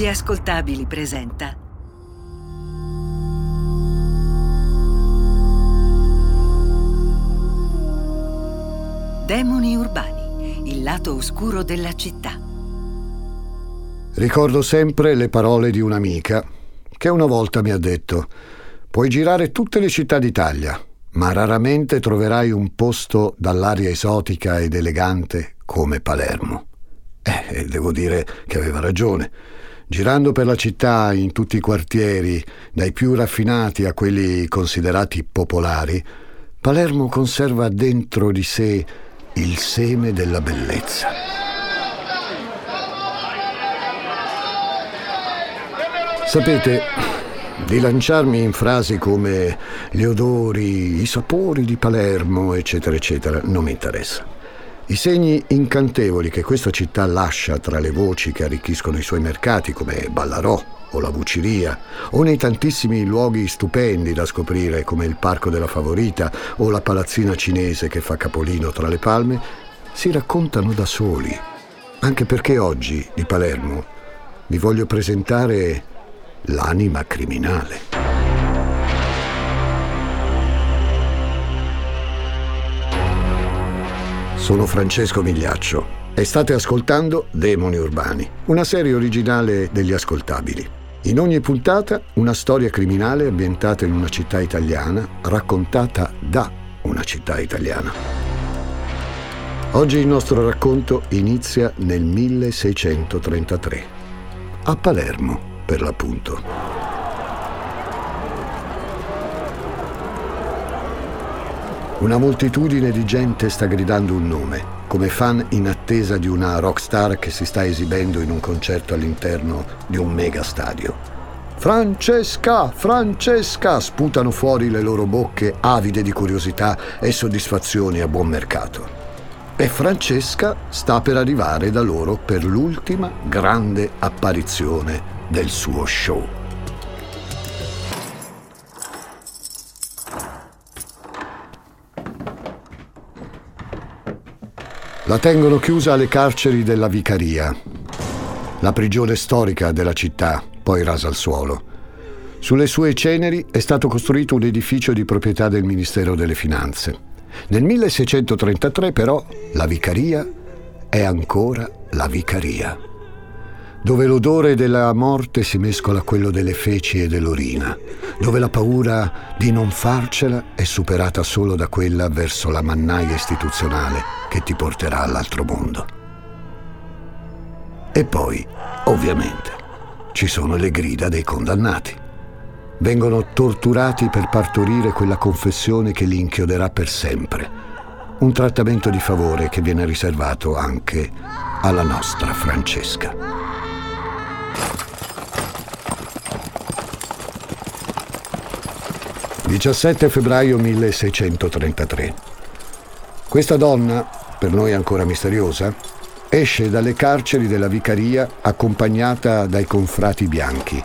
Gli ascoltabili presenta Demoni urbani, il lato oscuro della città. Ricordo sempre le parole di un'amica che una volta mi ha detto Puoi girare tutte le città d'Italia, ma raramente troverai un posto dall'aria esotica ed elegante come Palermo. Eh, devo dire che aveva ragione. Girando per la città in tutti i quartieri, dai più raffinati a quelli considerati popolari, Palermo conserva dentro di sé il seme della bellezza. Sapete, di lanciarmi in frasi come gli odori, i sapori di Palermo, eccetera, eccetera, non mi interessa. I segni incantevoli che questa città lascia tra le voci che arricchiscono i suoi mercati, come Ballarò o la Buciria, o nei tantissimi luoghi stupendi da scoprire, come il Parco della Favorita o la palazzina cinese che fa capolino tra le palme, si raccontano da soli. Anche perché oggi, di Palermo, vi voglio presentare l'anima criminale. Sono Francesco Migliaccio e state ascoltando Demoni Urbani, una serie originale degli ascoltabili. In ogni puntata una storia criminale ambientata in una città italiana, raccontata da una città italiana. Oggi il nostro racconto inizia nel 1633, a Palermo per l'appunto. Una moltitudine di gente sta gridando un nome, come fan in attesa di una rockstar che si sta esibendo in un concerto all'interno di un mega stadio. Francesca, Francesca, sputano fuori le loro bocche avide di curiosità e soddisfazioni a buon mercato. E Francesca sta per arrivare da loro per l'ultima grande apparizione del suo show. La tengono chiusa alle carceri della Vicaria, la prigione storica della città, poi rasa al suolo. Sulle sue ceneri è stato costruito un edificio di proprietà del Ministero delle Finanze. Nel 1633 però la Vicaria è ancora la Vicaria dove l'odore della morte si mescola a quello delle feci e dell'urina, dove la paura di non farcela è superata solo da quella verso la mannaia istituzionale che ti porterà all'altro mondo. E poi, ovviamente, ci sono le grida dei condannati. Vengono torturati per partorire quella confessione che li inchioderà per sempre. Un trattamento di favore che viene riservato anche alla nostra Francesca. 17 febbraio 1633. Questa donna, per noi ancora misteriosa, esce dalle carceri della vicaria accompagnata dai confrati bianchi,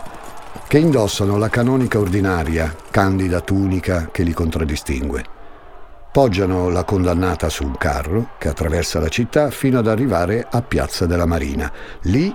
che indossano la canonica ordinaria, candida tunica che li contraddistingue. Poggiano la condannata su un carro che attraversa la città fino ad arrivare a Piazza della Marina, lì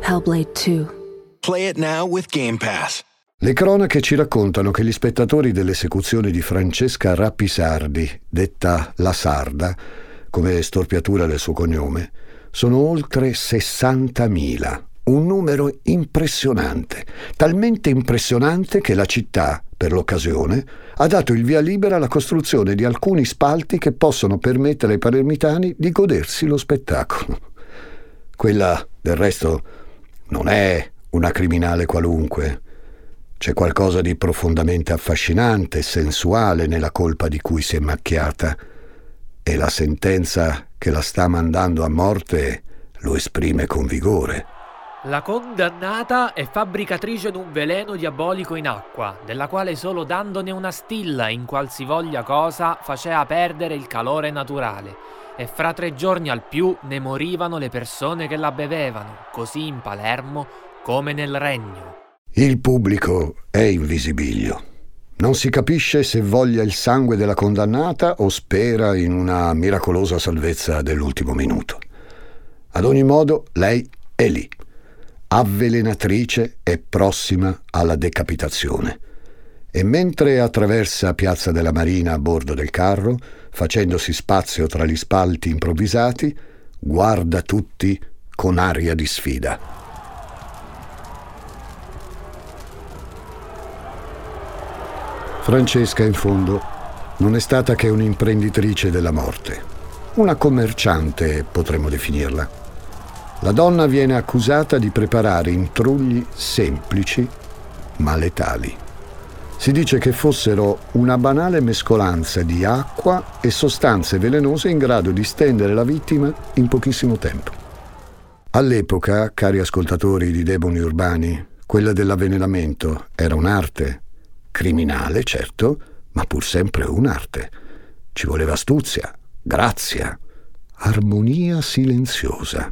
Hellblade 2. Play it now with Game Pass. Le cronache ci raccontano che gli spettatori dell'esecuzione di Francesca Rappisardi, detta La Sarda, come storpiatura del suo cognome, sono oltre 60.000, un numero impressionante, talmente impressionante che la città, per l'occasione, ha dato il via libera alla costruzione di alcuni spalti che possono permettere ai palermitani di godersi lo spettacolo. Quella, del resto, non è una criminale qualunque, c'è qualcosa di profondamente affascinante e sensuale nella colpa di cui si è macchiata. E la sentenza che la sta mandando a morte lo esprime con vigore. La condannata è fabbricatrice d'un veleno diabolico in acqua, della quale solo dandone una stilla in qualsivoglia cosa faceva perdere il calore naturale, e fra tre giorni al più ne morivano le persone che la bevevano, così in Palermo come nel regno. Il pubblico è invisibilio. Non si capisce se voglia il sangue della condannata o spera in una miracolosa salvezza dell'ultimo minuto. Ad ogni modo, lei è lì avvelenatrice e prossima alla decapitazione. E mentre attraversa Piazza della Marina a bordo del carro, facendosi spazio tra gli spalti improvvisati, guarda tutti con aria di sfida. Francesca, in fondo, non è stata che un'imprenditrice della morte, una commerciante, potremmo definirla la donna viene accusata di preparare intrugli semplici ma letali. Si dice che fossero una banale mescolanza di acqua e sostanze velenose in grado di stendere la vittima in pochissimo tempo. All'epoca, cari ascoltatori di Demoni Urbani, quella dell'avvelenamento era un'arte, criminale certo, ma pur sempre un'arte. Ci voleva astuzia, grazia, armonia silenziosa.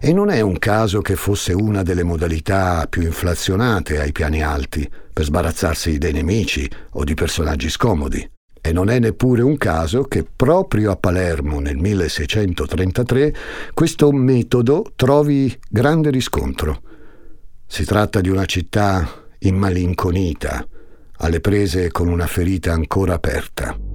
E non è un caso che fosse una delle modalità più inflazionate ai piani alti per sbarazzarsi dei nemici o di personaggi scomodi. E non è neppure un caso che proprio a Palermo nel 1633 questo metodo trovi grande riscontro. Si tratta di una città immalinconita, alle prese con una ferita ancora aperta.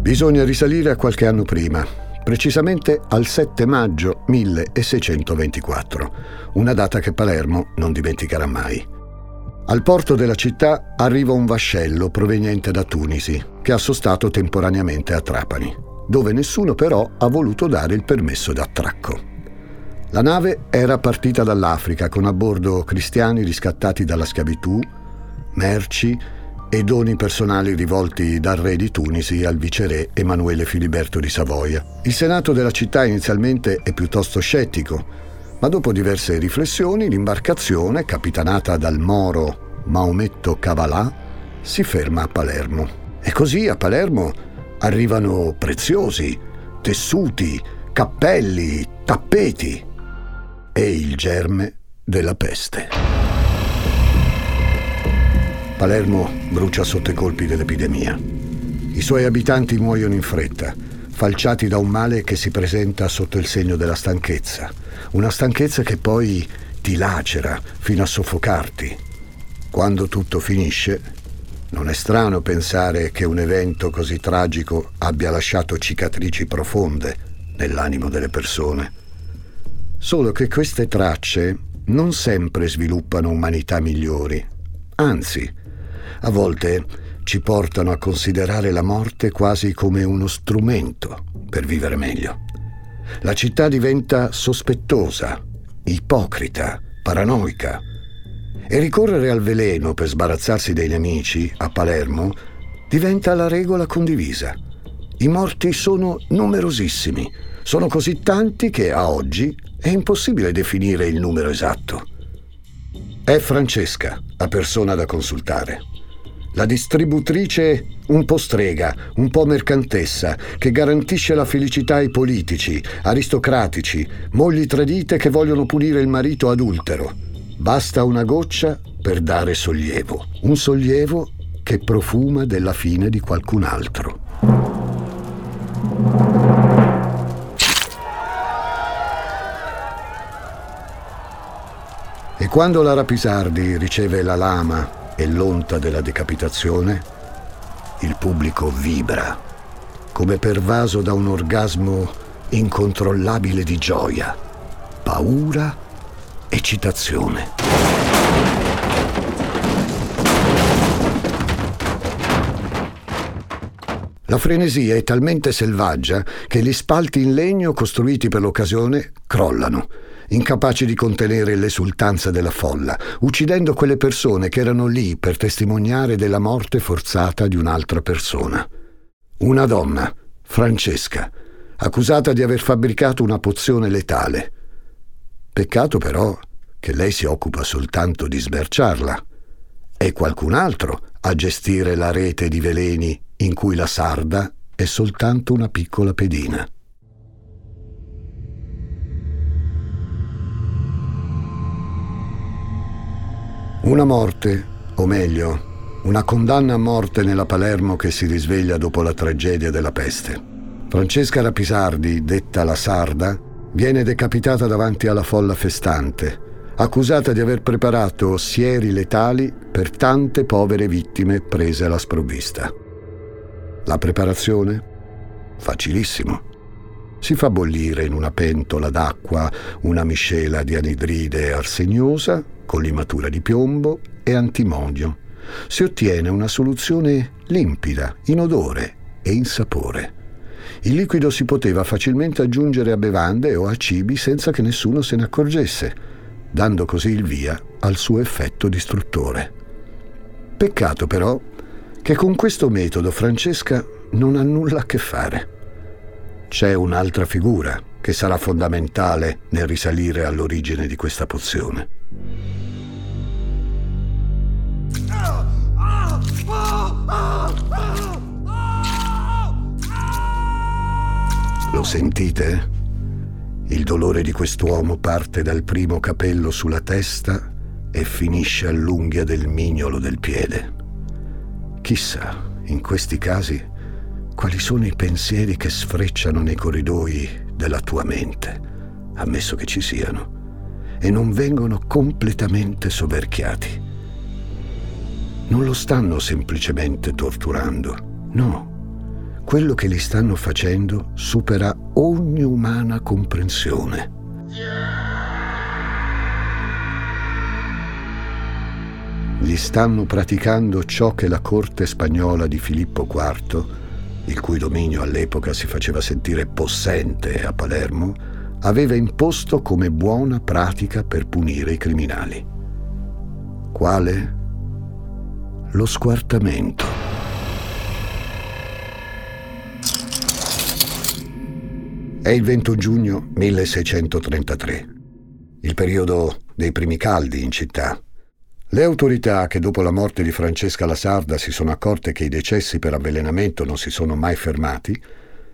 Bisogna risalire a qualche anno prima, precisamente al 7 maggio 1624, una data che Palermo non dimenticherà mai. Al porto della città arriva un vascello proveniente da Tunisi, che ha sostato temporaneamente a Trapani, dove nessuno però ha voluto dare il permesso d'attracco. La nave era partita dall'Africa con a bordo cristiani riscattati dalla schiavitù, merci e doni personali rivolti dal re di Tunisi al viceré Emanuele Filiberto di Savoia. Il senato della città inizialmente è piuttosto scettico, ma dopo diverse riflessioni l'imbarcazione, capitanata dal moro Maometto Cavalà, si ferma a Palermo. E così a Palermo arrivano preziosi, tessuti, cappelli, tappeti e il germe della peste. Palermo brucia sotto i colpi dell'epidemia. I suoi abitanti muoiono in fretta, falciati da un male che si presenta sotto il segno della stanchezza. Una stanchezza che poi ti lacera fino a soffocarti. Quando tutto finisce, non è strano pensare che un evento così tragico abbia lasciato cicatrici profonde nell'animo delle persone. Solo che queste tracce non sempre sviluppano umanità migliori. Anzi, a volte ci portano a considerare la morte quasi come uno strumento per vivere meglio. La città diventa sospettosa, ipocrita, paranoica. E ricorrere al veleno per sbarazzarsi dei nemici a Palermo diventa la regola condivisa. I morti sono numerosissimi, sono così tanti che a oggi è impossibile definire il numero esatto. È Francesca la persona da consultare la distributrice un po' strega, un po' mercantessa, che garantisce la felicità ai politici, aristocratici, mogli tradite che vogliono punire il marito adultero. Basta una goccia per dare sollievo, un sollievo che profuma della fine di qualcun altro. E quando la Rapisardi riceve la lama e l'onta della decapitazione, il pubblico vibra, come pervaso da un orgasmo incontrollabile di gioia, paura, eccitazione. La frenesia è talmente selvaggia che gli spalti in legno costruiti per l'occasione crollano incapaci di contenere l'esultanza della folla, uccidendo quelle persone che erano lì per testimoniare della morte forzata di un'altra persona. Una donna, Francesca, accusata di aver fabbricato una pozione letale. Peccato però che lei si occupa soltanto di smerciarla. È qualcun altro a gestire la rete di veleni in cui la sarda è soltanto una piccola pedina. Una morte, o meglio, una condanna a morte nella Palermo che si risveglia dopo la tragedia della peste. Francesca Rapisardi, detta la Sarda, viene decapitata davanti alla folla festante, accusata di aver preparato sieri letali per tante povere vittime prese alla sprovvista. La preparazione? Facilissimo. Si fa bollire in una pentola d'acqua una miscela di anidride arseniosa con limatura di piombo e antimonio. Si ottiene una soluzione limpida, inodore e insapore. Il liquido si poteva facilmente aggiungere a bevande o a cibi senza che nessuno se ne accorgesse, dando così il via al suo effetto distruttore. Peccato però che con questo metodo Francesca non ha nulla a che fare. C'è un'altra figura che sarà fondamentale nel risalire all'origine di questa pozione. Lo sentite? Il dolore di quest'uomo parte dal primo capello sulla testa e finisce all'unghia del mignolo del piede. Chissà, in questi casi, quali sono i pensieri che sfrecciano nei corridoi della tua mente, ammesso che ci siano, e non vengono completamente soverchiati. Non lo stanno semplicemente torturando, no quello che li stanno facendo supera ogni umana comprensione. Gli stanno praticando ciò che la corte spagnola di Filippo IV, il cui dominio all'epoca si faceva sentire possente a Palermo, aveva imposto come buona pratica per punire i criminali. Quale? Lo squartamento. È il 21 giugno 1633, il periodo dei primi caldi in città. Le autorità, che dopo la morte di Francesca la Sarda si sono accorte che i decessi per avvelenamento non si sono mai fermati,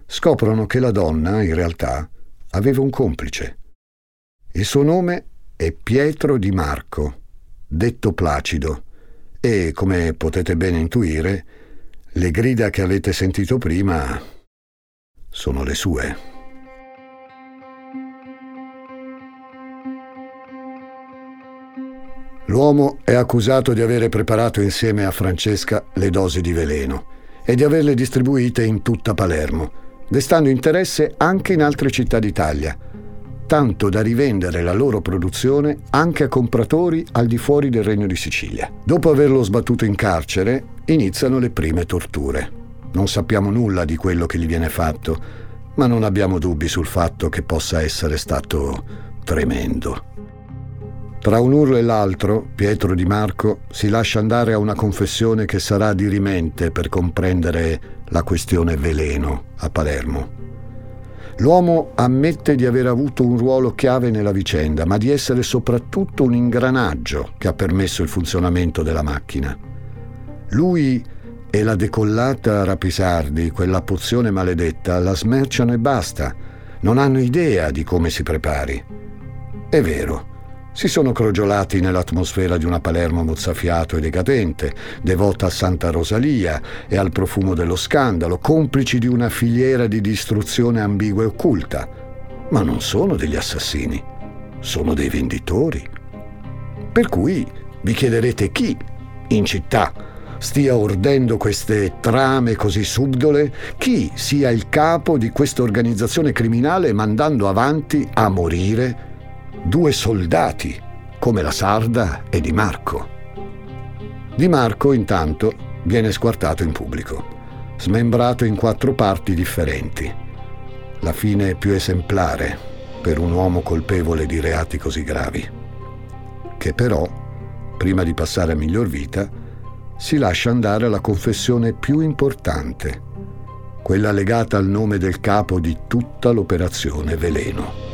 scoprono che la donna, in realtà, aveva un complice. Il suo nome è Pietro Di Marco, detto Placido, e, come potete ben intuire, le grida che avete sentito prima sono le sue. L'uomo è accusato di avere preparato insieme a Francesca le dosi di veleno e di averle distribuite in tutta Palermo, destando interesse anche in altre città d'Italia, tanto da rivendere la loro produzione anche a compratori al di fuori del Regno di Sicilia. Dopo averlo sbattuto in carcere, iniziano le prime torture. Non sappiamo nulla di quello che gli viene fatto, ma non abbiamo dubbi sul fatto che possa essere stato tremendo. Tra un urlo e l'altro, Pietro Di Marco si lascia andare a una confessione che sarà dirimente per comprendere la questione veleno a Palermo. L'uomo ammette di aver avuto un ruolo chiave nella vicenda, ma di essere soprattutto un ingranaggio che ha permesso il funzionamento della macchina. Lui e la decollata Rapisardi, quella pozione maledetta, la smerciano e basta. Non hanno idea di come si prepari. È vero, si sono crogiolati nell'atmosfera di una Palermo mozzafiato e decadente, devota a Santa Rosalia e al profumo dello scandalo, complici di una filiera di distruzione ambigua e occulta. Ma non sono degli assassini, sono dei venditori. Per cui vi chiederete chi, in città, stia ordendo queste trame così subdole, chi sia il capo di questa organizzazione criminale mandando avanti a morire due soldati, come la Sarda e Di Marco. Di Marco, intanto, viene squartato in pubblico, smembrato in quattro parti differenti. La fine più esemplare per un uomo colpevole di reati così gravi, che però, prima di passare a miglior vita, si lascia andare alla confessione più importante, quella legata al nome del capo di tutta l'operazione Veleno.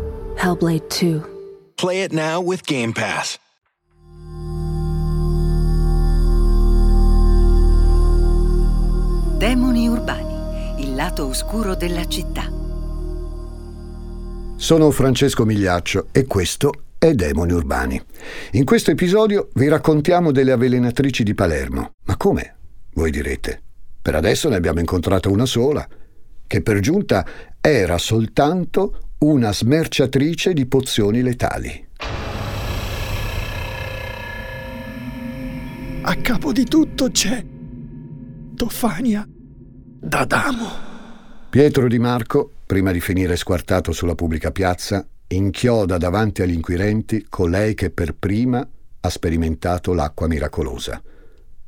Hellblade 2. Play it now with Game Pass. Demoni urbani, il lato oscuro della città. Sono Francesco Migliaccio e questo è Demoni Urbani. In questo episodio vi raccontiamo delle avvelenatrici di Palermo. Ma come? Voi direte. Per adesso ne abbiamo incontrata una sola, che per giunta era soltanto una smerciatrice di pozioni letali. A capo di tutto c'è. Tofania d'Adamo. Pietro Di Marco, prima di finire squartato sulla pubblica piazza, inchioda davanti agli inquirenti colei che per prima ha sperimentato l'acqua miracolosa,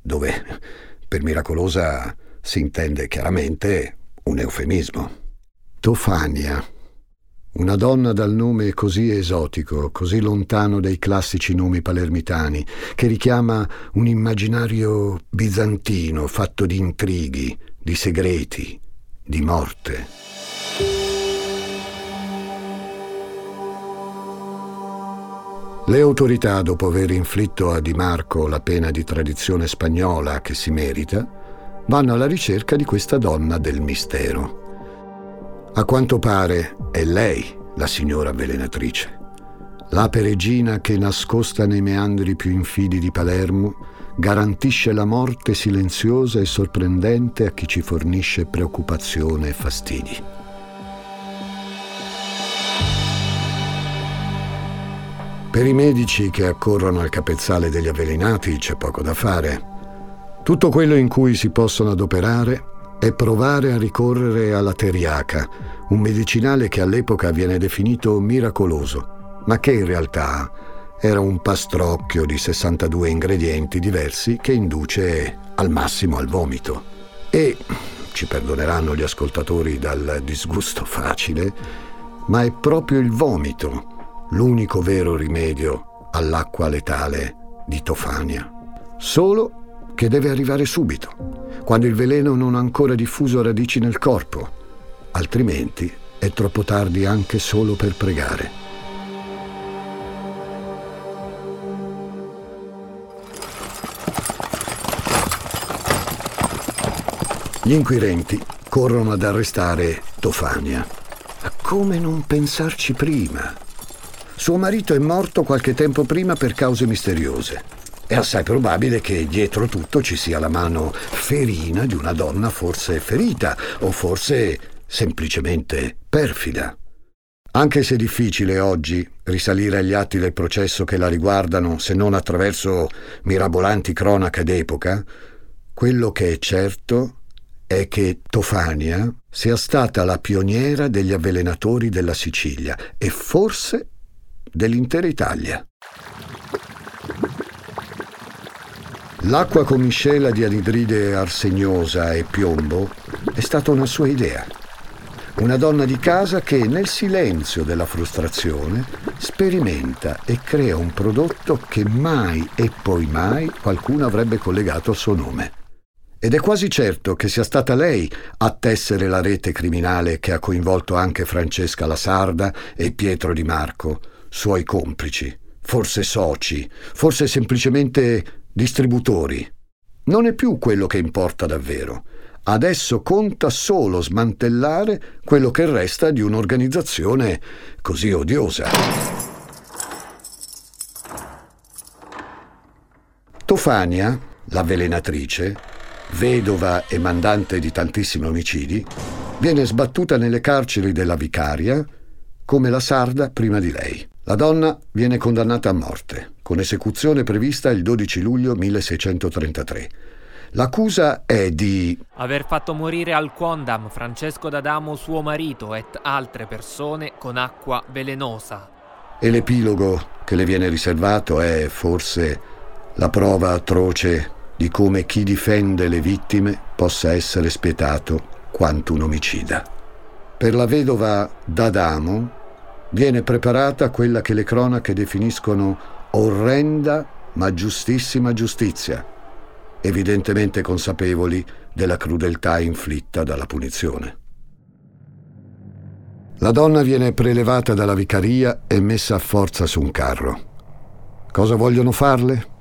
dove per miracolosa si intende chiaramente un eufemismo. Tofania, una donna dal nome così esotico, così lontano dai classici nomi palermitani, che richiama un immaginario bizantino fatto di intrighi, di segreti, di morte. Le autorità, dopo aver inflitto a Di Marco la pena di tradizione spagnola che si merita, vanno alla ricerca di questa donna del mistero. A quanto pare è lei la signora avvelenatrice, l'ape regina che, nascosta nei meandri più infidi di Palermo, garantisce la morte silenziosa e sorprendente a chi ci fornisce preoccupazione e fastidi. Per i medici che accorrono al capezzale degli avvelenati c'è poco da fare. Tutto quello in cui si possono adoperare è provare a ricorrere alla teriaca, un medicinale che all'epoca viene definito miracoloso, ma che in realtà era un pastrocchio di 62 ingredienti diversi che induce al massimo al vomito. E, ci perdoneranno gli ascoltatori dal disgusto facile, ma è proprio il vomito l'unico vero rimedio all'acqua letale di Tofania. Solo che deve arrivare subito, quando il veleno non ha ancora diffuso radici nel corpo, altrimenti è troppo tardi anche solo per pregare. Gli inquirenti corrono ad arrestare Tofania. Ma come non pensarci prima? Suo marito è morto qualche tempo prima per cause misteriose. È assai probabile che dietro tutto ci sia la mano ferina di una donna forse ferita o forse semplicemente perfida. Anche se è difficile oggi risalire agli atti del processo che la riguardano se non attraverso mirabolanti cronache d'epoca, quello che è certo è che Tofania sia stata la pioniera degli avvelenatori della Sicilia e forse dell'intera Italia. L'acqua con miscela di anidride arsegnosa e piombo è stata una sua idea. Una donna di casa che nel silenzio della frustrazione sperimenta e crea un prodotto che mai e poi mai qualcuno avrebbe collegato al suo nome. Ed è quasi certo che sia stata lei a tessere la rete criminale che ha coinvolto anche Francesca La Sarda e Pietro Di Marco, suoi complici, forse soci, forse semplicemente distributori. Non è più quello che importa davvero. Adesso conta solo smantellare quello che resta di un'organizzazione così odiosa. Tofania, l'avvelenatrice, vedova e mandante di tantissimi omicidi, viene sbattuta nelle carceri della Vicaria come la sarda prima di lei. La donna viene condannata a morte, con esecuzione prevista il 12 luglio 1633. L'accusa è di aver fatto morire al Quondam Francesco D'Adamo, suo marito, et altre persone con acqua velenosa. E l'epilogo che le viene riservato è forse la prova atroce di come chi difende le vittime possa essere spietato quanto un omicida. Per la vedova D'Adamo viene preparata quella che le cronache definiscono orrenda ma giustissima giustizia, evidentemente consapevoli della crudeltà inflitta dalla punizione. La donna viene prelevata dalla vicaria e messa a forza su un carro. Cosa vogliono farle?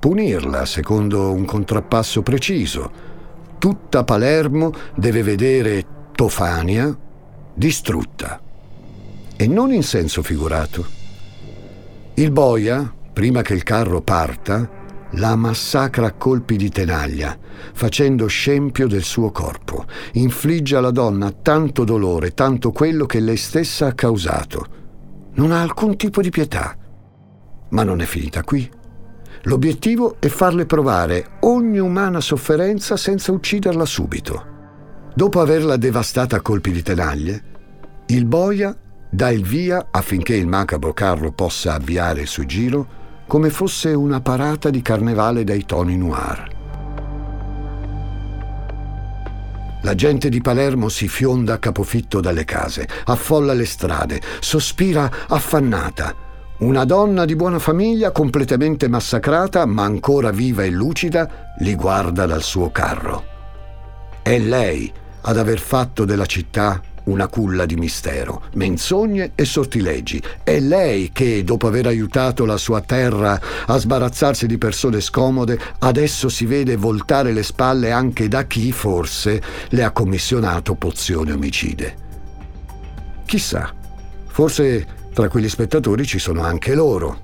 Punirla secondo un contrappasso preciso. Tutta Palermo deve vedere Tofania distrutta e non in senso figurato. Il boia, prima che il carro parta, la massacra a colpi di tenaglia, facendo scempio del suo corpo. Infligge alla donna tanto dolore, tanto quello che lei stessa ha causato. Non ha alcun tipo di pietà. Ma non è finita qui. L'obiettivo è farle provare ogni umana sofferenza senza ucciderla subito. Dopo averla devastata a colpi di tenaglie, il boia dà il via affinché il macabro carro possa avviare il suo giro come fosse una parata di carnevale dai toni noir. La gente di Palermo si fionda a capofitto dalle case, affolla le strade, sospira affannata. Una donna di buona famiglia, completamente massacrata, ma ancora viva e lucida, li guarda dal suo carro. È lei ad aver fatto della città una culla di mistero, menzogne e sortilegi. È lei che, dopo aver aiutato la sua terra a sbarazzarsi di persone scomode, adesso si vede voltare le spalle anche da chi, forse, le ha commissionato pozioni omicide. Chissà, forse tra quegli spettatori ci sono anche loro,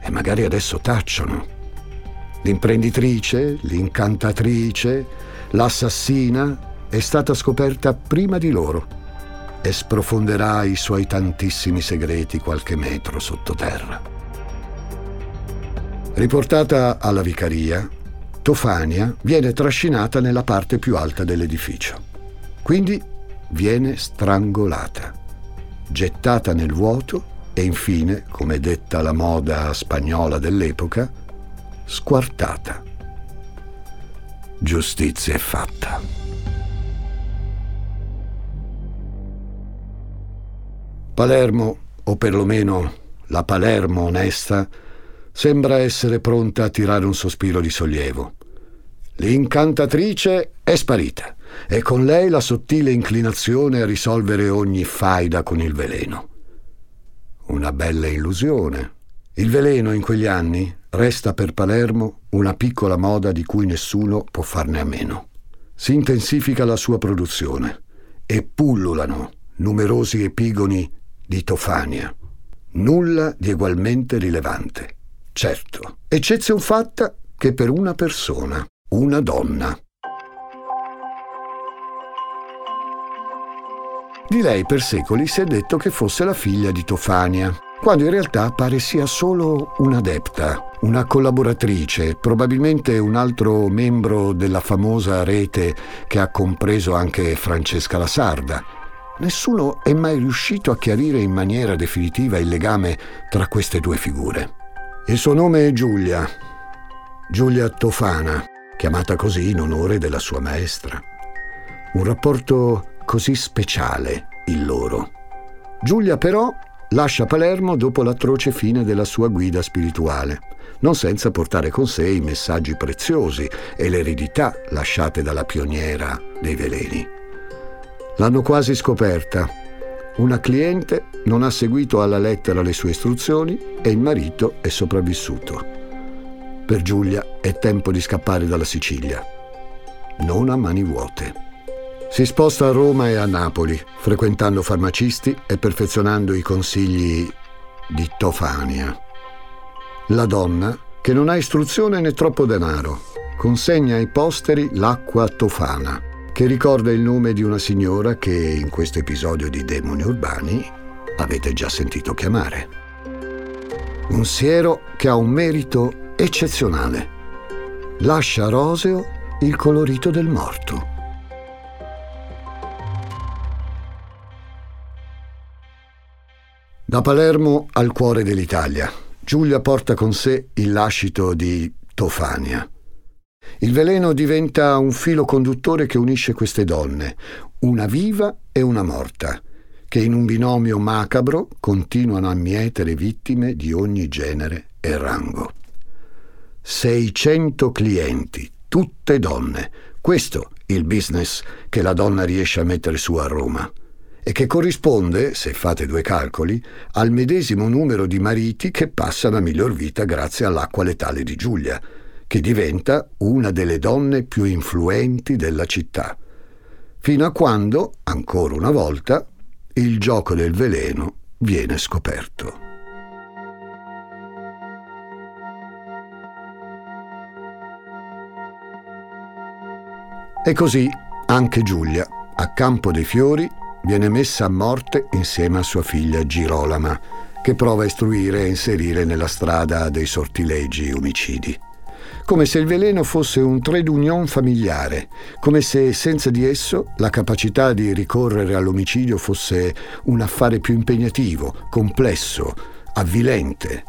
e magari adesso tacciono. L'imprenditrice, l'incantatrice, l'assassina è stata scoperta prima di loro e sprofonderà i suoi tantissimi segreti qualche metro sottoterra. Riportata alla vicaria, Tofania viene trascinata nella parte più alta dell'edificio. Quindi viene strangolata, gettata nel vuoto e infine, come detta la moda spagnola dell'epoca, squartata. Giustizia è fatta. Palermo, o perlomeno la Palermo onesta, sembra essere pronta a tirare un sospiro di sollievo. L'incantatrice è sparita e con lei la sottile inclinazione a risolvere ogni faida con il veleno. Una bella illusione. Il veleno in quegli anni resta per Palermo una piccola moda di cui nessuno può farne a meno. Si intensifica la sua produzione e pullulano numerosi epigoni di Tofania. Nulla di ugualmente rilevante. Certo, eccezione fatta che per una persona, una donna. Di lei per secoli si è detto che fosse la figlia di Tofania, quando in realtà pare sia solo un'adepta, una collaboratrice, probabilmente un altro membro della famosa rete che ha compreso anche Francesca la Sarda, Nessuno è mai riuscito a chiarire in maniera definitiva il legame tra queste due figure. Il suo nome è Giulia, Giulia Tofana, chiamata così in onore della sua maestra. Un rapporto così speciale il loro. Giulia però lascia Palermo dopo l'atroce fine della sua guida spirituale, non senza portare con sé i messaggi preziosi e l'eredità lasciate dalla pioniera dei veleni. L'hanno quasi scoperta. Una cliente non ha seguito alla lettera le sue istruzioni e il marito è sopravvissuto. Per Giulia è tempo di scappare dalla Sicilia. Non a mani vuote. Si sposta a Roma e a Napoli, frequentando farmacisti e perfezionando i consigli di Tofania. La donna, che non ha istruzione né troppo denaro, consegna ai posteri l'acqua tofana che ricorda il nome di una signora che in questo episodio di Demoni Urbani avete già sentito chiamare. Un siero che ha un merito eccezionale. Lascia roseo il colorito del morto. Da Palermo al cuore dell'Italia, Giulia porta con sé il lascito di Tofania. Il veleno diventa un filo conduttore che unisce queste donne, una viva e una morta, che in un binomio macabro continuano a mietere vittime di ogni genere e rango. 600 clienti, tutte donne. Questo il business che la donna riesce a mettere su a Roma e che corrisponde, se fate due calcoli, al medesimo numero di mariti che passano a miglior vita grazie all'acqua letale di Giulia, che diventa una delle donne più influenti della città, fino a quando, ancora una volta, il gioco del veleno viene scoperto. E così anche Giulia, a Campo dei Fiori, viene messa a morte insieme a sua figlia Girolama, che prova a istruire e inserire nella strada dei sortilegi omicidi. Come se il veleno fosse un trade union familiare, come se senza di esso la capacità di ricorrere all'omicidio fosse un affare più impegnativo, complesso, avvilente.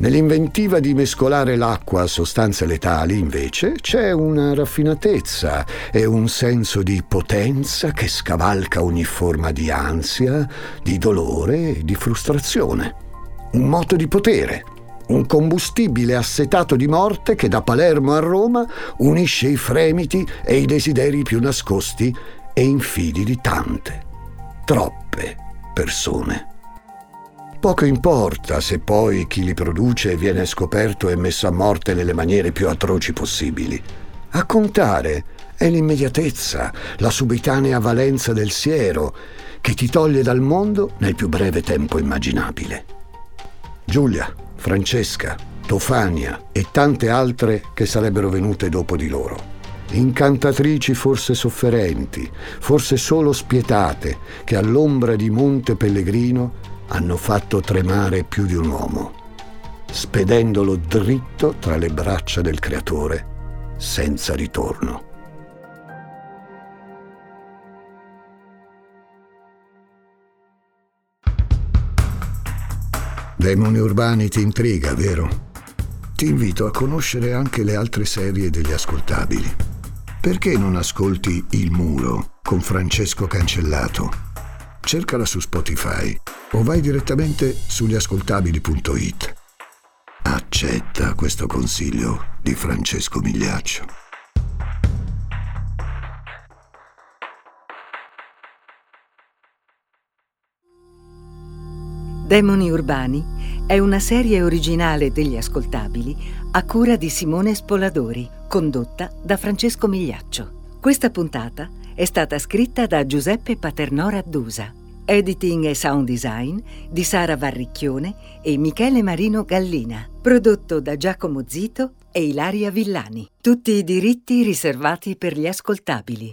Nell'inventiva di mescolare l'acqua a sostanze letali, invece, c'è una raffinatezza e un senso di potenza che scavalca ogni forma di ansia, di dolore e di frustrazione. Un moto di potere, un combustibile assetato di morte che da Palermo a Roma unisce i fremiti e i desideri più nascosti e infidi di tante, troppe persone. Poco importa se poi chi li produce viene scoperto e messo a morte nelle maniere più atroci possibili. A contare è l'immediatezza, la subitanea valenza del siero che ti toglie dal mondo nel più breve tempo immaginabile. Giulia, Francesca, Tofania e tante altre che sarebbero venute dopo di loro. Incantatrici forse sofferenti, forse solo spietate, che all'ombra di Monte Pellegrino hanno fatto tremare più di un uomo, spedendolo dritto tra le braccia del creatore, senza ritorno. Demoni urbani ti intriga, vero? Ti invito a conoscere anche le altre serie degli ascoltabili. Perché non ascolti Il Muro con Francesco Cancellato? cercala su Spotify o vai direttamente sugliascoltabili.it. Accetta questo consiglio di Francesco Migliaccio. Demoni Urbani è una serie originale degli ascoltabili a cura di Simone Spoladori, condotta da Francesco Migliaccio. Questa puntata è stata scritta da Giuseppe Paternò Raddusa. Editing e sound design di Sara Varricchione e Michele Marino Gallina. Prodotto da Giacomo Zito e Ilaria Villani. Tutti i diritti riservati per gli ascoltabili.